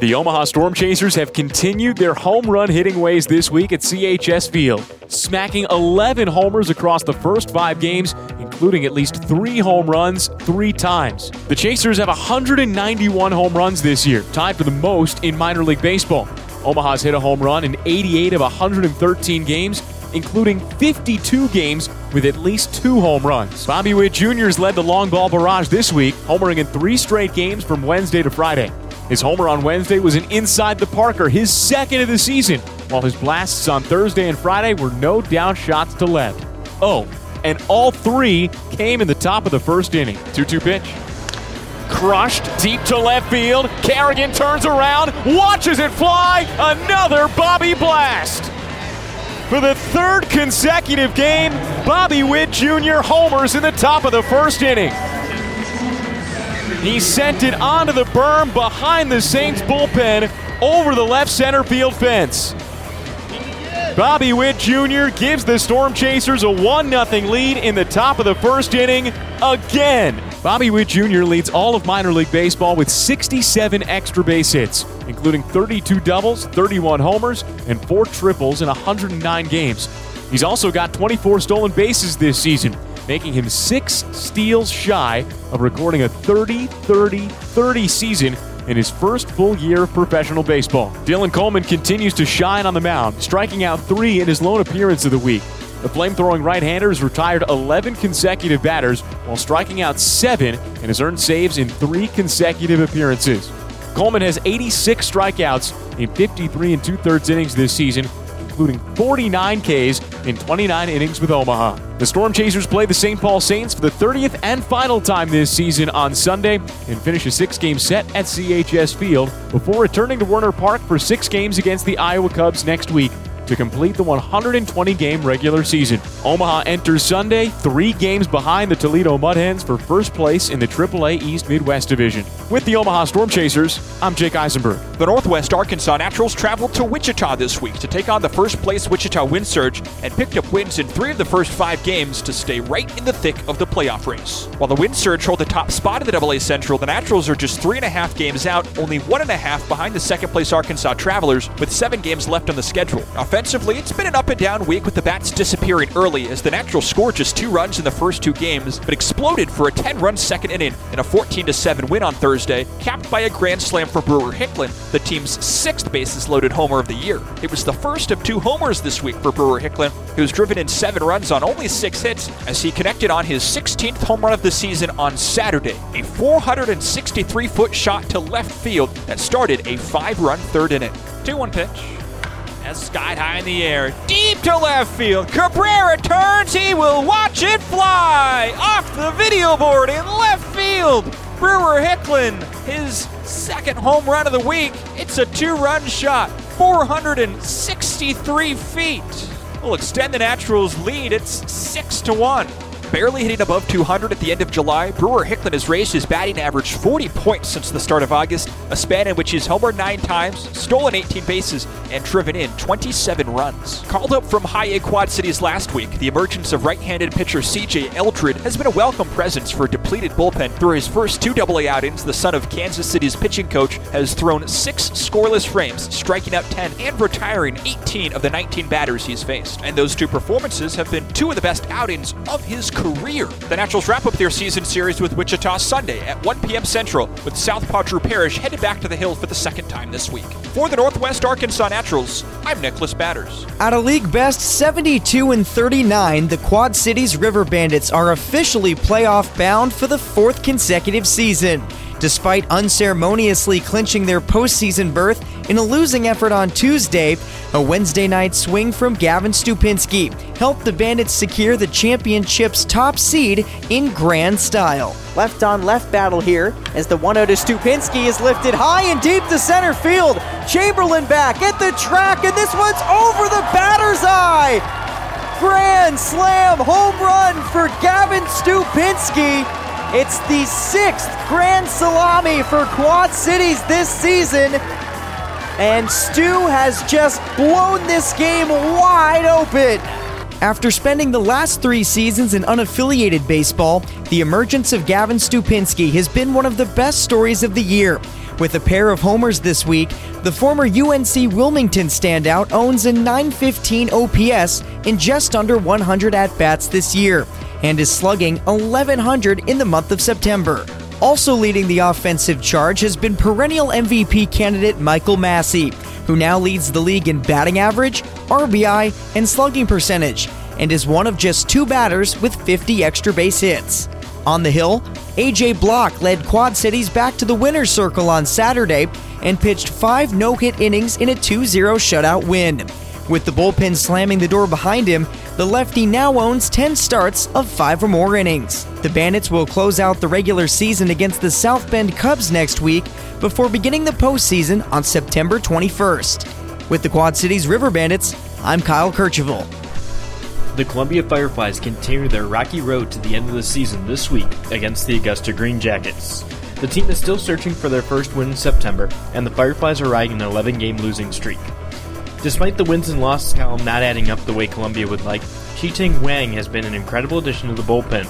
The Omaha Storm Chasers have continued their home run hitting ways this week at CHS Field, smacking 11 homers across the first five games, including at least three home runs three times. The Chasers have 191 home runs this year, tied for the most in minor league baseball. Omaha's hit a home run in 88 of 113 games, including 52 games with at least two home runs. Bobby Witt Jr. has led the long ball barrage this week, homering in three straight games from Wednesday to Friday. His homer on Wednesday was an inside the Parker, his second of the season, while his blasts on Thursday and Friday were no down shots to left. Oh, and all three came in the top of the first inning. 2 2 pitch. Crushed deep to left field. Kerrigan turns around, watches it fly. Another Bobby Blast. For the third consecutive game, Bobby Witt Jr. homers in the top of the first inning. He sent it onto the berm behind the Saints bullpen over the left center field fence. Bobby Witt Jr. gives the Storm Chasers a 1 0 lead in the top of the first inning again. Bobby Witt Jr. leads all of minor league baseball with 67 extra base hits, including 32 doubles, 31 homers, and 4 triples in 109 games. He's also got 24 stolen bases this season, making him six steals shy of recording a 30 30 30 season in his first full year of professional baseball. Dylan Coleman continues to shine on the mound, striking out three in his lone appearance of the week. The flame throwing right hander has retired 11 consecutive batters while striking out seven and has earned saves in three consecutive appearances. Coleman has 86 strikeouts in 53 and two thirds innings this season, including 49 Ks in 29 innings with Omaha. The Storm Chasers play the St. Paul Saints for the 30th and final time this season on Sunday and finish a six game set at CHS Field before returning to Werner Park for six games against the Iowa Cubs next week to complete the 120 game regular season. Omaha enters Sunday three games behind the Toledo Mud Hens for first place in the AAA East Midwest Division. With the Omaha Storm Chasers, I'm Jake Eisenberg. The Northwest Arkansas Naturals traveled to Wichita this week to take on the first place Wichita Wind Surge and picked up wins in three of the first five games to stay right in the thick of the playoff race. While the Wind Surge hold the top spot in the AA Central, the Naturals are just three and a half games out, only one and a half behind the second place Arkansas Travelers, with seven games left on the schedule. Offensively, it's been an up and down week with the bats disappearing early as the Naturals scored just two runs in the first two games, but exploded for a 10 run second inning in a 14 7 win on Thursday, capped by a grand slam for Brewer Hicklin, the team's sixth bases loaded homer of the year. It was the first of two homers this week for Brewer Hicklin, who's driven in seven runs on only six hits as he connected on his 16th home run of the season on Saturday, a 463 foot shot to left field that started a five run third inning. 2 1 pitch. As sky high in the air, deep to left field. Cabrera turns, he will watch it fly off the video board in left field. Brewer Hicklin, his second home run of the week. It's a two run shot, 463 feet. Will extend the Naturals' lead. It's 6 to 1 barely hitting above 200 at the end of July, Brewer Hicklin has raised his batting average 40 points since the start of August, a span in which he's homered nine times, stolen 18 bases, and driven in 27 runs. Called up from high A Quad Cities last week, the emergence of right-handed pitcher CJ Eldred has been a welcome presence for a depleted bullpen. Through his first two AA outings, the son of Kansas City's pitching coach has thrown six scoreless frames, striking out 10 and retiring 18 of the 19 batters he's faced. And those two performances have been two of the best outings of his career. The Naturals wrap up their season series with Wichita Sunday at 1 p.m. Central, with Southpaw Drew Parrish headed back to the Hill for the second time this week. For the Northwest Arkansas Naturals, I'm Nicholas Badders. At a league best 72 and 39, the Quad Cities River Bandits are officially playoff bound for the fourth consecutive season. Despite unceremoniously clinching their postseason berth in a losing effort on Tuesday, a Wednesday night swing from Gavin Stupienski helped the Bandits secure the championship's top seed in grand style. Left on left battle here as the 1 0 to Stupienski is lifted high and deep to center field. Chamberlain back at the track, and this one's over the batter's eye. Grand slam home run for Gavin Stupienski. It's the sixth grand salami for Quad Cities this season. And Stu has just blown this game wide open. After spending the last three seasons in unaffiliated baseball, the emergence of Gavin Stupienski has been one of the best stories of the year. With a pair of homers this week, the former UNC Wilmington standout owns a 915 OPS in just under 100 at bats this year and is slugging 1100 in the month of September. Also leading the offensive charge has been perennial MVP candidate Michael Massey, who now leads the league in batting average, RBI, and slugging percentage, and is one of just two batters with 50 extra base hits. On the hill, AJ Block led Quad Cities back to the winner's circle on Saturday and pitched five no hit innings in a 2 0 shutout win. With the bullpen slamming the door behind him, the lefty now owns 10 starts of 5 or more innings. The Bandits will close out the regular season against the South Bend Cubs next week before beginning the postseason on September 21st. With the Quad Cities River Bandits, I'm Kyle Kercheval. The Columbia Fireflies continue their rocky road to the end of the season this week against the Augusta Green Jackets. The team is still searching for their first win in September, and the Fireflies are riding an 11 game losing streak. Despite the wins and losses column not adding up the way Columbia would like, Chi-Ting Wang has been an incredible addition to the bullpen.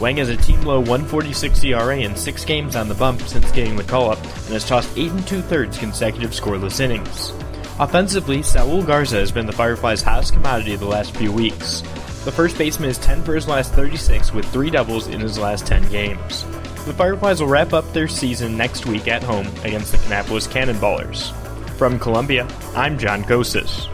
Wang has a team low 146 ERA in six games on the bump since getting the call up and has tossed eight and two thirds consecutive scoreless innings. Offensively, Saul Garza has been the Fireflies' hottest commodity the last few weeks. The first baseman is 10 for his last 36 with three doubles in his last 10 games. The Fireflies will wrap up their season next week at home against the Kannapolis Cannonballers. From Columbia, I'm John Kosis.